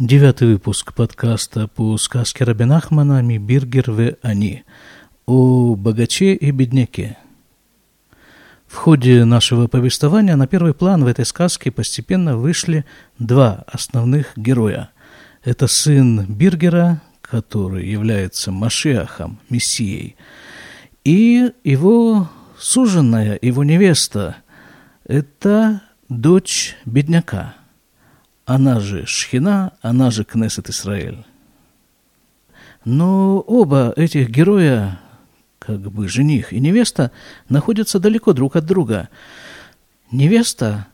Девятый выпуск подкаста по сказке Рабинахмана «Ми биргер в они» о богаче и бедняке. В ходе нашего повествования на первый план в этой сказке постепенно вышли два основных героя. Это сын Биргера, который является Машиахом, Мессией, и его суженная, его невеста – это дочь бедняка – она же Шхина, она же Кнессет Израиль. Но оба этих героя, как бы жених и невеста, находятся далеко друг от друга. Невеста,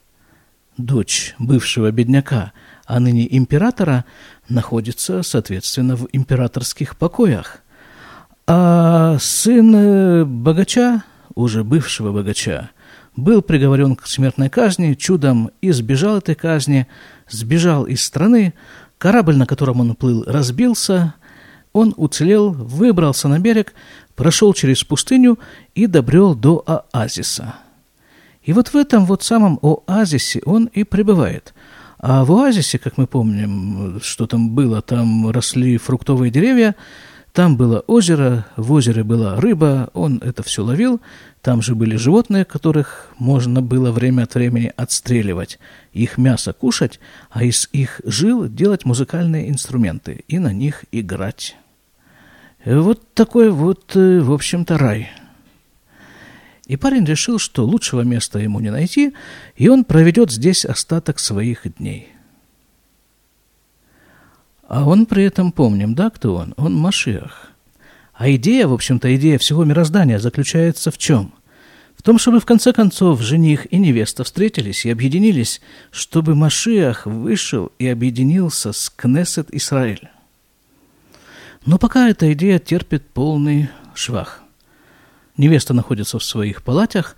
дочь бывшего бедняка, а ныне императора, находится, соответственно, в императорских покоях. А сын богача, уже бывшего богача, был приговорен к смертной казни, чудом избежал этой казни, сбежал из страны, корабль, на котором он плыл, разбился, он уцелел, выбрался на берег, прошел через пустыню и добрел до оазиса. И вот в этом вот самом оазисе он и пребывает. А в оазисе, как мы помним, что там было, там росли фруктовые деревья – там было озеро, в озере была рыба, он это все ловил. Там же были животные, которых можно было время от времени отстреливать, их мясо кушать, а из их жил делать музыкальные инструменты и на них играть. Вот такой вот, э, в общем-то, рай. И парень решил, что лучшего места ему не найти, и он проведет здесь остаток своих дней – а он при этом, помним, да, кто он? Он Машиах. А идея, в общем-то, идея всего мироздания заключается в чем? В том, чтобы в конце концов жених и невеста встретились и объединились, чтобы Машиах вышел и объединился с Кнессет Израиль. Но пока эта идея терпит полный швах. Невеста находится в своих палатях,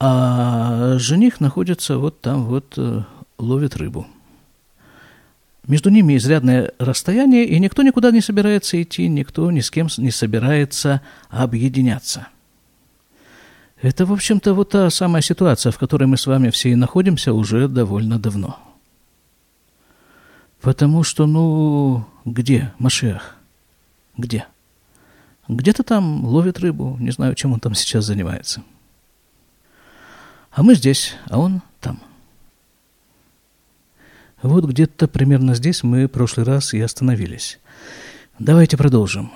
а жених находится вот там вот, э, ловит рыбу – между ними изрядное расстояние, и никто никуда не собирается идти, никто ни с кем не собирается объединяться. Это, в общем-то, вот та самая ситуация, в которой мы с вами все и находимся уже довольно давно. Потому что, ну, где Машиах? Где? Где-то там ловит рыбу, не знаю, чем он там сейчас занимается. А мы здесь, а он там. Вот где-то примерно здесь мы в прошлый раз и остановились. Давайте продолжим.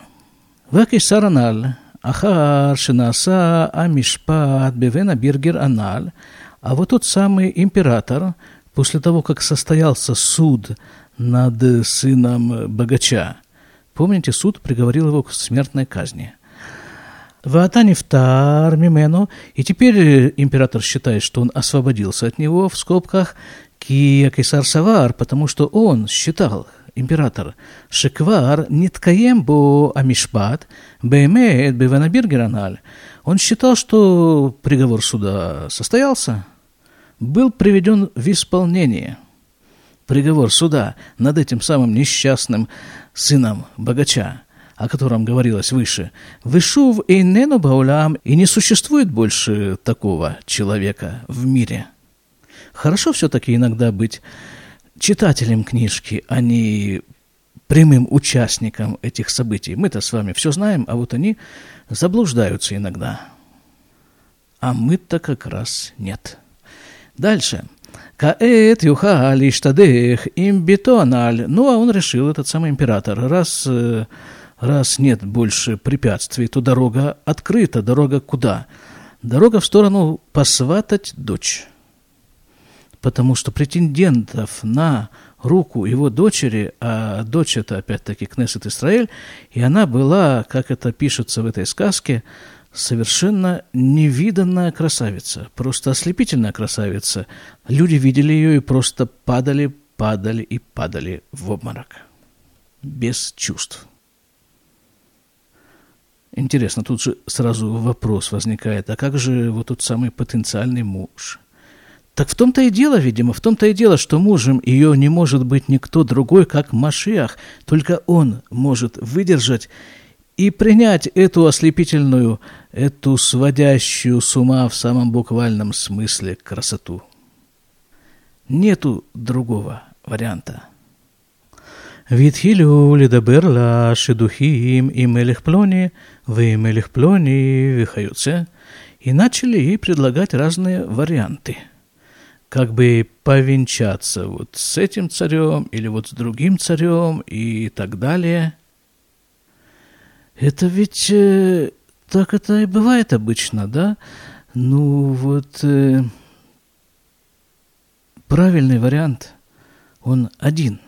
Вакиш сараналь, ахар шинаса амишпат бевена биргер аналь. А вот тот самый император, после того, как состоялся суд над сыном богача, помните, суд приговорил его к смертной казни – Ваатанифтар Мимену, и теперь император считает, что он освободился от него, в скобках, Кия Кесар Савар, потому что он считал, император, Шеквар ниткаем бо амишбат, бемет беванабиргераналь. Он считал, что приговор суда состоялся, был приведен в исполнение. Приговор суда над этим самым несчастным сыном богача, о котором говорилось выше, «Вышув эйнену баулям» и не существует больше такого человека в мире – Хорошо все-таки иногда быть читателем книжки, а не прямым участником этих событий. Мы-то с вами все знаем, а вот они заблуждаются иногда. А мы-то как раз нет. Дальше. Каэт юхали штадех им бетональ. Ну, а он решил, этот самый император, раз, э, раз нет больше препятствий, то дорога открыта. Дорога куда? Дорога в сторону посватать дочь потому что претендентов на руку его дочери, а дочь это опять-таки Кнессет Израиль, и она была, как это пишется в этой сказке, совершенно невиданная красавица, просто ослепительная красавица. Люди видели ее и просто падали, падали и падали в обморок. Без чувств. Интересно, тут же сразу вопрос возникает, а как же вот тот самый потенциальный муж? Так в том-то и дело, видимо, в том-то и дело, что мужем ее не может быть никто другой, как Машиах. Только он может выдержать и принять эту ослепительную, эту сводящую с ума в самом буквальном смысле красоту. Нету другого варианта. והתחילו לדבר לשידוכים עם מלך פלוני ועם מלך פלוני וכיוצא, и начали предлагать разные варианты, как бы повенчаться вот с этим царем или вот с другим царем и так далее. Это ведь э, так это и бывает обычно, да? Ну вот э, правильный вариант, он один.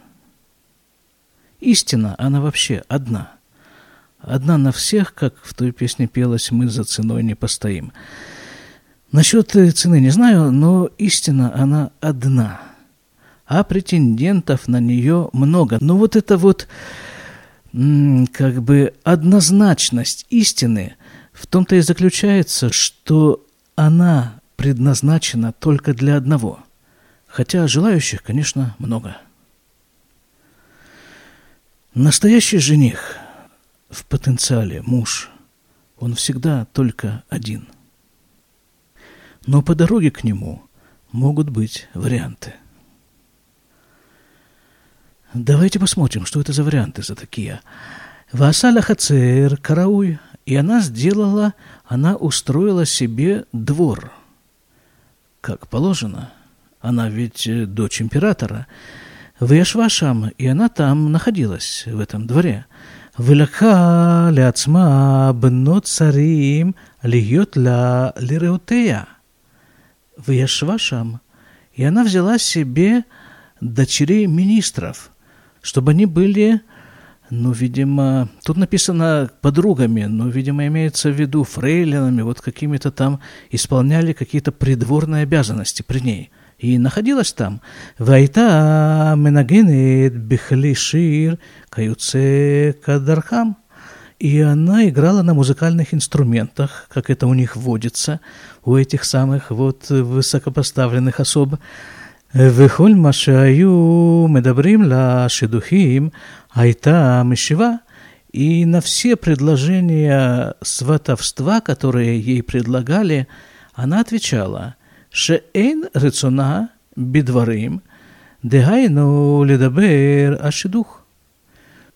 Истина, она вообще одна. Одна на всех, как в той песне пелось «Мы за ценой не постоим». Насчет э, цены не знаю, но истина, она одна. А претендентов на нее много. Но вот это вот как бы однозначность истины в том-то и заключается, что она предназначена только для одного, хотя желающих, конечно, много. Настоящий жених в потенциале, муж, он всегда только один. Но по дороге к нему могут быть варианты. Давайте посмотрим, что это за варианты за такие. Васаля Хацер Карауй, и она сделала, она устроила себе двор. Как положено, она ведь э, дочь императора в Яшвашам, и она там находилась, в этом дворе. Вылаха ляцма бно царим льет ля лиреутея. В Яшвашам. И она взяла себе дочерей министров, чтобы они были, ну, видимо, тут написано подругами, но, видимо, имеется в виду фрейлинами, вот какими-то там исполняли какие-то придворные обязанности при ней – И находилась там. Вайта менагенет бихли шир каюце кадархам. И она играла на музыкальных инструментах, как это у них водится, у этих самых вот высокопоставленных особ. וכל מה שהיו מדברים לשידוכים הייתה משיבה, и на все предложения сватовства, которые ей предлагали, она отвечала «Шеэйн рецуна бидварим, дегайну ледабер ашидух»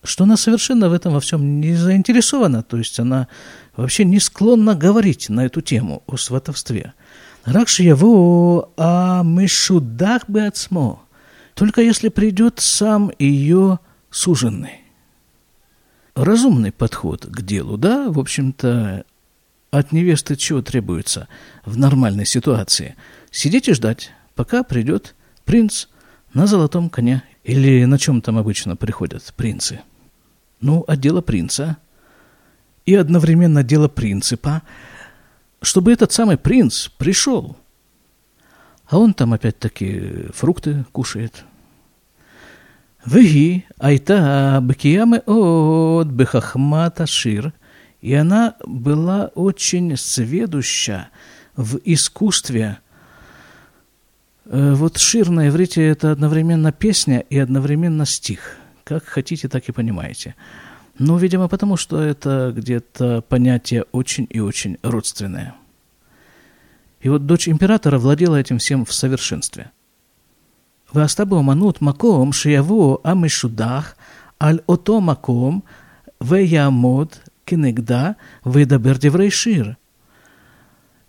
что она совершенно в этом во всем не заинтересована, то есть она вообще не склонна говорить на эту тему о сватовстве. רק שיבוא המשודח בעצמו, только если придет сам ее суженный. Разумный подход к делу, да, в общем-то, от невесты чего требуется в нормальной ситуации? Сидеть и ждать, пока придет принц на золотом коне. Или на чем там обычно приходят принцы? Ну, от дела принца и одновременно дело принципа – чтобы этот самый принц пришел. А он там опять-таки фрукты кушает. Веги айта бекияме от бехахмата шир и она была очень сведуща в искусстве. Э, вот шир на иврите – это одновременно песня и одновременно стих. Как хотите, так и понимаете. Ну, видимо, потому что это где-то понятие очень и очень родственное. И вот дочь императора владела этим всем в совершенстве. «Вастабу манут маком шияву амишудах аль ото маком веямод כנגדה «Выдабер деврей.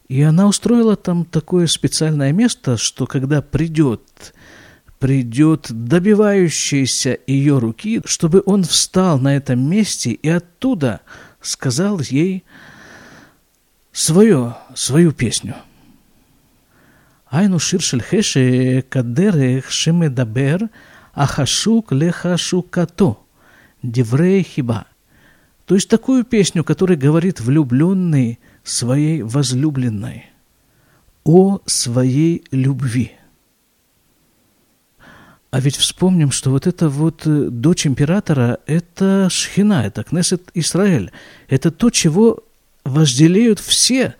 И она устроила там такое специальное место, что когда придет, придет добивающийся ее руки, чтобы он встал на этом месте и оттуда сказал ей свое, свою песню. Айну ширшель хеше кадерех шимедабер ахашук лехашукато деврей хиба. То есть такую песню, которая говорит влюбленный своей возлюбленной о своей любви – а ведь вспомним, что вот эта вот э, дочь императора – это Шхина, это Кнесет Израиль. Это то, чего вожделеют все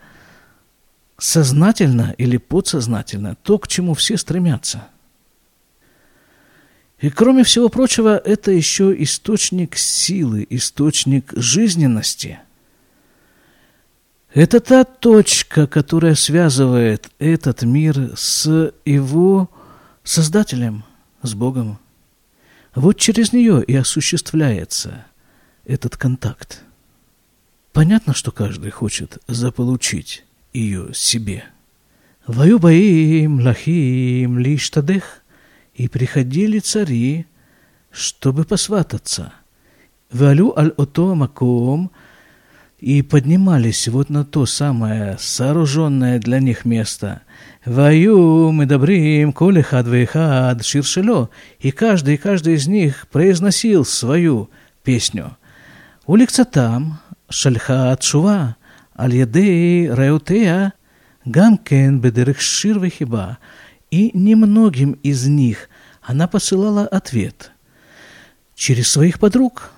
сознательно или подсознательно, то, к чему все стремятся. И кроме всего прочего, это еще источник силы, источник жизненности. Это та точка, которая связывает этот мир с его Создателем – с Богом. Вот через нее и осуществляется этот контакт. Понятно, что каждый хочет заполучить ее себе. Ваю баим лахим лиштадех, и приходили цари, чтобы посвататься. Валю аль-ото маком и поднимались вот на то самое сооруженное для них место. Ваю мы добрим коли хад вейхад ширшело. И каждый и каждый из них произносил свою песню. Уликца там шальха отшува, аль-ядей раутея гамкен бедерых шир вихиба и немногим из них она посылала ответ через своих подруг,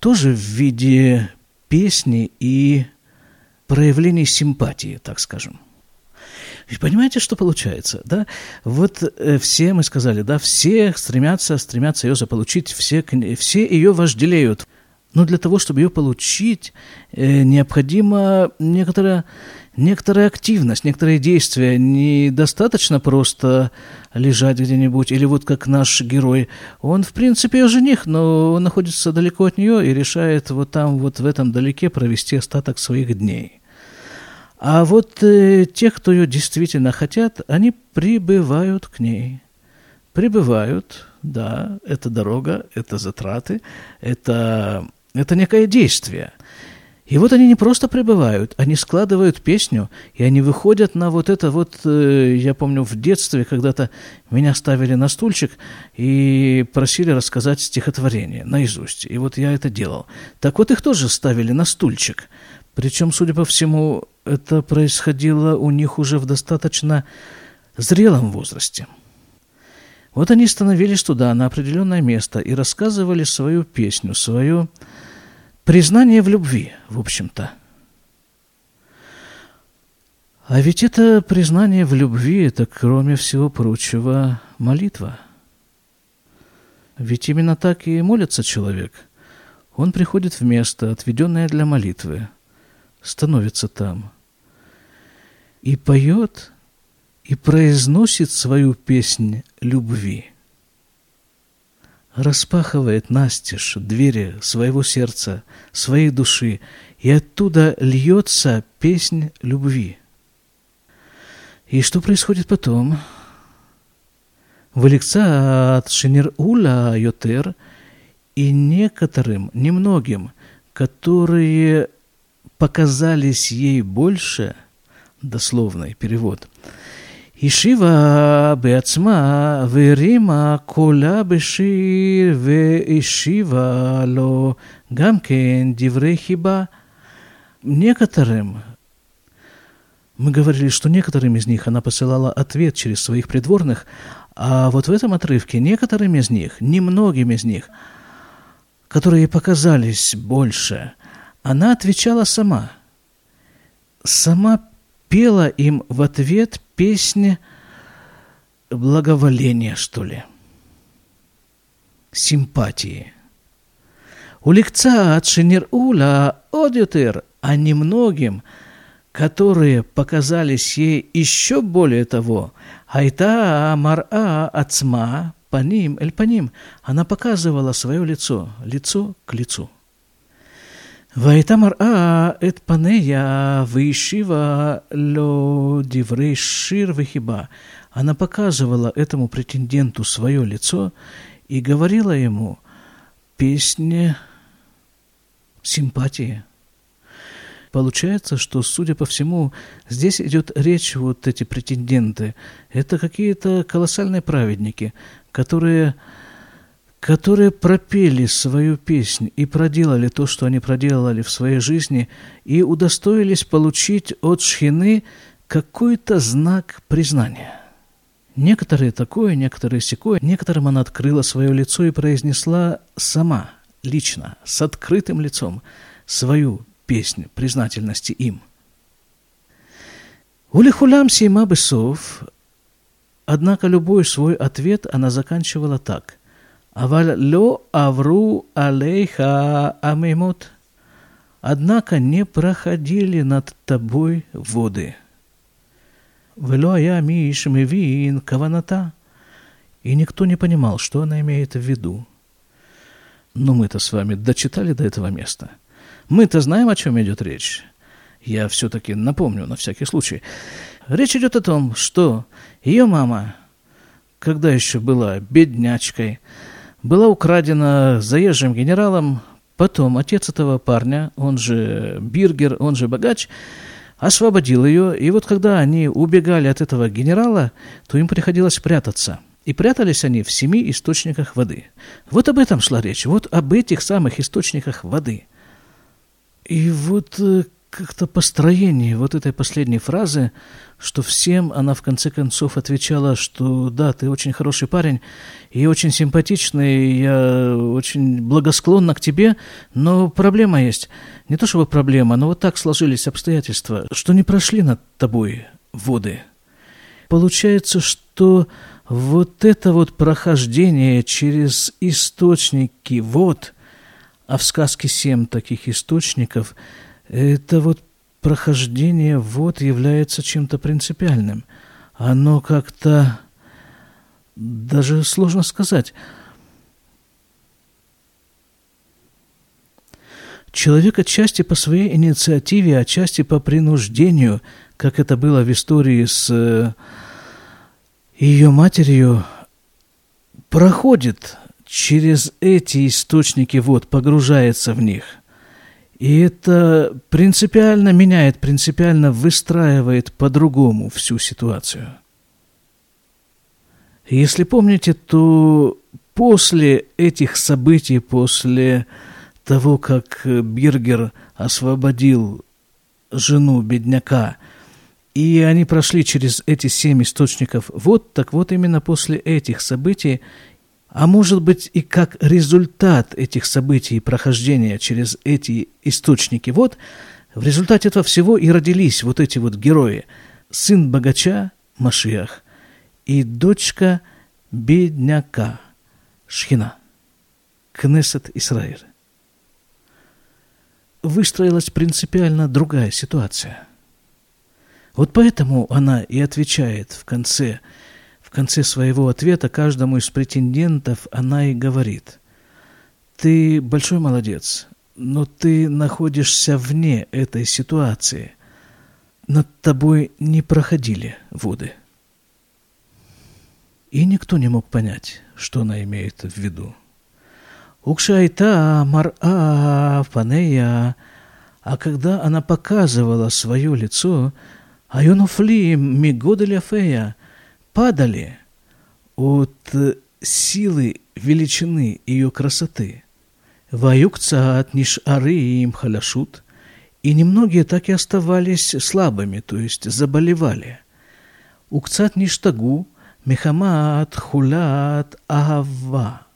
тоже в виде песни и проявлений симпатии, так скажем. Ведь понимаете, что получается, да? Вот э, все, мы сказали, да, все стремятся, стремятся ее заполучить, все, все ее вожделеют. Но для того, чтобы ее получить, э, необходима некоторая, некоторая активность, некоторые действия. Недостаточно просто лежать где-нибудь, или вот как наш герой. Он, в принципе, ее жених, но он находится далеко от нее и решает вот там, вот в этом далеке провести остаток своих дней. А вот э, те, кто ее действительно хотят, они прибывают к ней. Прибывают, да, это дорога, это затраты, это это некое действие. И вот они не просто пребывают, они складывают песню, и они выходят на вот это вот, э, я помню, в детстве когда-то меня ставили на стульчик и просили рассказать стихотворение наизусть. И вот я это делал. Так вот их тоже ставили на стульчик. Причем, судя по всему, это происходило у них уже в достаточно зрелом возрасте. Вот они становились туда, на определенное место, и рассказывали свою песню, свою признание в любви, в общем-то. А ведь это признание в любви, это, кроме всего прочего, молитва. Ведь именно так и молится человек. Он приходит в место, отведенное для молитвы, становится там и поет, и произносит свою песнь любви – распахивает настежь двери своего сердца, своей души, и оттуда льется песнь любви. И что происходит потом? Валикца от Шинер-Ула Йотер и некоторым, немногим, которые показались ей больше, дословный перевод – השיבה בעצמה והרימה קולה בשיר והשיבה לו גם כן דברי חיבה. Некоторым, мы говорили, что некоторым из них она посылала ответ через своих придворных, а вот в этом отрывке некоторым из них, немногим из них, которые показались больше, она отвечала сама. Сама пела им в ответ песни благоволения, что ли, симпатии. У лекца от Шинир-Ула одютер, а немногим, которые показались ей еще более того, айта мара ацма паним эль паним, она показывала свое лицо, лицо к лицу. והייתה מראה את פניה והשיבה לו דברי шир вихиба. Она показывала этому претенденту свое лицо и говорила ему песни симпатии. Получается, что, судя по всему, здесь идет речь, вот эти претенденты, это какие-то колоссальные праведники, которые которые пропели свою песнь и проделали то, что они проделали в своей жизни, и удостоились получить от Шхины какой-то знак признания. Некоторые такое, некоторые секое, некоторым она открыла свое лицо и произнесла сама, лично, с открытым лицом, свою песню признательности им. Улихулям сейма бесов, однако любой свой ответ она заканчивала так – Аваль ло авру алейха амимот. Однако не проходили над тобой воды. Вело я миш мивин каваната. И никто не понимал, что она имеет в виду. Но мы-то с вами дочитали до этого места. Мы-то знаем, о чем идет речь. Я все-таки напомню на всякий случай. Речь идет о том, что ее мама, когда еще была беднячкой, была украдена заезжим генералом, потом отец этого парня, он же Биргер, он же богач, освободил ее, и вот когда они убегали от этого генерала, то им приходилось прятаться. И прятались они в семи источниках воды. Вот об этом шла речь, вот об этих самых источниках воды. И вот э, как-то построение вот этой последней фразы, что всем она в конце концов отвечала, что да, ты очень хороший парень и очень симпатичный, я очень благосклонна к тебе, но проблема есть. Не то чтобы проблема, но вот так сложились обстоятельства, что не прошли над тобой воды. Получается, что вот это вот прохождение через источники вод, а в сказке семь таких источников – это вот прохождение вод является чем-то принципиальным. Оно как-то даже сложно сказать. Человек отчасти по своей инициативе, отчасти по принуждению, как это было в истории с э, ее матерью, проходит через эти источники вод, погружается в них – и это принципиально меняет, принципиально выстраивает по-другому всю ситуацию. Если помните, то после этих событий, после того, как Биргер освободил жену бедняка, и они прошли через эти семь источников, вот так вот именно после этих событий а может быть и как результат этих событий и прохождения через эти источники вот в результате этого всего и родились вот эти вот герои. Сын богача Машиах и дочка бедняка Шхина, Кнесет Исраиль. Выстроилась принципиально другая ситуация. Вот поэтому она и отвечает в конце – конце своего ответа каждому из претендентов она и говорит, «Ты большой молодец, но ты находишься вне этой ситуации. Над тобой не проходили воды». И никто не мог понять, что она имеет в виду. Укшайта мара панея, а когда она показывала свое лицо, Айонуфли мигоделя фея, падали от силы величины ее красоты. Ваюкца от нишары им халяшут, и немногие так и оставались слабыми, то есть заболевали. Укцат ништагу, мехамат, хулят, агава.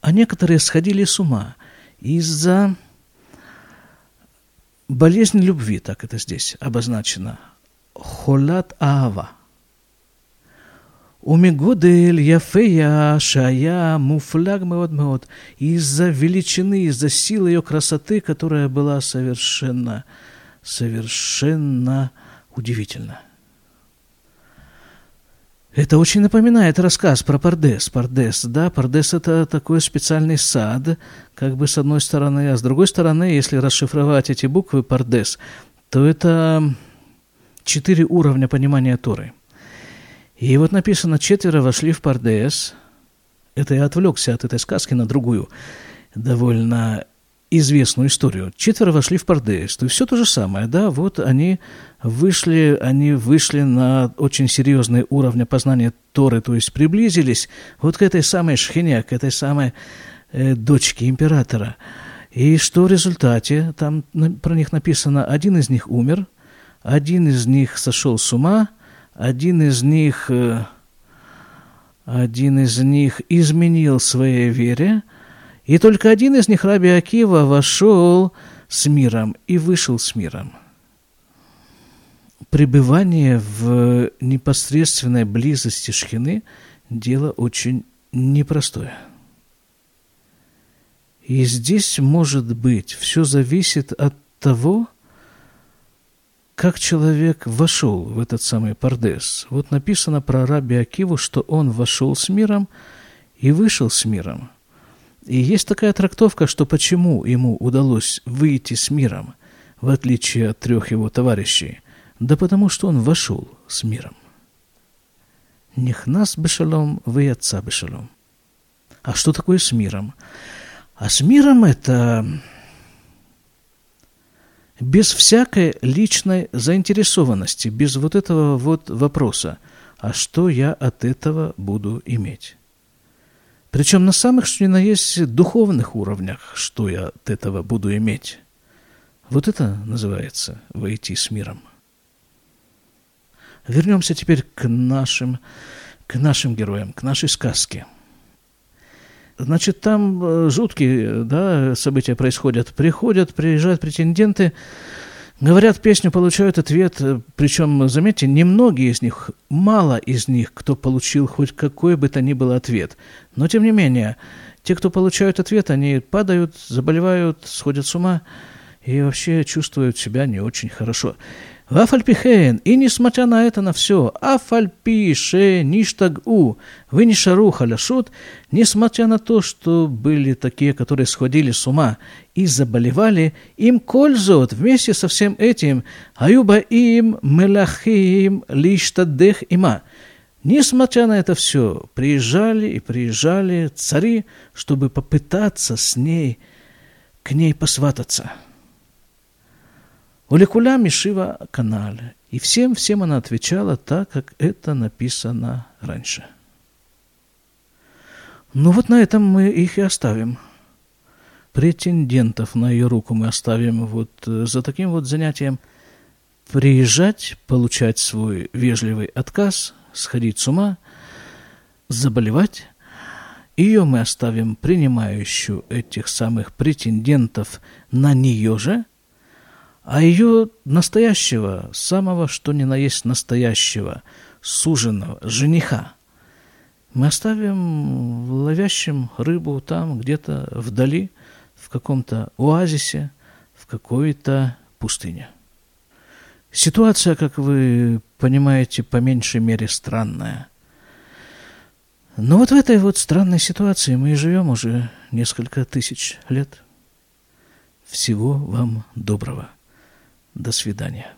А некоторые сходили с ума из-за болезни любви, так это здесь обозначено. Хулат ава – Умигодель Яфея а Шая муфляг меод меод. Из-за величины, из-за силы ее красоты, которая была совершенно, совершенно удивительна. Это очень напоминает рассказ про Пардес. Пардес, да, Пардес – это такой специальный сад, как бы с одной стороны, а с другой стороны, если расшифровать эти буквы Пардес, то это четыре уровня понимания Торы – и вот написано, четверо вошли в Пардес. Это я отвлекся от этой сказки на другую, довольно известную историю. Четверо вошли в Пардес. То есть все то же самое, да, вот они вышли, они вышли на очень серьезные уровни познания Торы, то есть приблизились вот к этой самой Шхине, к этой самой э, дочке императора. И что в результате, там про них написано, один из них умер, один из них сошел с ума – один из них, э, один из них изменил своей вере, и только один из них, Раби Акива, вошел с миром и вышел с миром. Пребывание в непосредственной близости Шхины – дело очень непростое. И здесь, может быть, все зависит от того, как человек вошел в этот самый Пардес. Вот написано про раби Акиву, что он вошел с миром и вышел с миром. И есть такая трактовка, что почему ему удалось выйти с миром, в отличие от трех его товарищей, да потому что он вошел с миром. Нехнас бешалом, вы отца бешалом. А что такое с миром? А с миром это без всякой личной заинтересованности, без вот этого вот вопроса, а что я от этого буду иметь? Причем на самых, что ни на есть, духовных уровнях, что я от этого буду иметь. Вот это называется «войти с миром». Вернемся теперь к нашим, к нашим героям, к нашей сказке. Значит, там э, жуткие да, события происходят. Приходят, приезжают претенденты, говорят песню, получают ответ. Причем, заметьте, немногие из них, мало из них, кто получил хоть какой бы то ни был ответ. Но, тем не менее, те, кто получают ответ, они падают, заболевают, сходят с ума и вообще чувствуют себя не очень хорошо. Вафальпихен, и несмотря на это, на все, афальпише ништагу, вы не шару халяшут, несмотря на то, что были такие, которые сходили с ума и заболевали, им кользот вместе со всем этим, аюба им мелахим лиштадех има. Несмотря на это все, приезжали и приезжали цари, чтобы попытаться с ней, к ней посвататься. Уликуля Мишива канале. И всем-всем она отвечала так, как это написано раньше. Ну вот на этом мы их и оставим. Претендентов на ее руку мы оставим вот за таким вот занятием. Приезжать, получать свой вежливый отказ, сходить с ума, заболевать. Ее мы оставим принимающую этих самых претендентов на нее же – а ее настоящего, самого что ни на есть настоящего, суженого, жениха, мы оставим ловящим рыбу там, где-то вдали, в каком-то оазисе, в какой-то пустыне. Ситуация, как вы понимаете, по меньшей мере странная. Но вот в этой вот странной ситуации мы и живем уже несколько тысяч лет. Всего вам доброго. До свидания.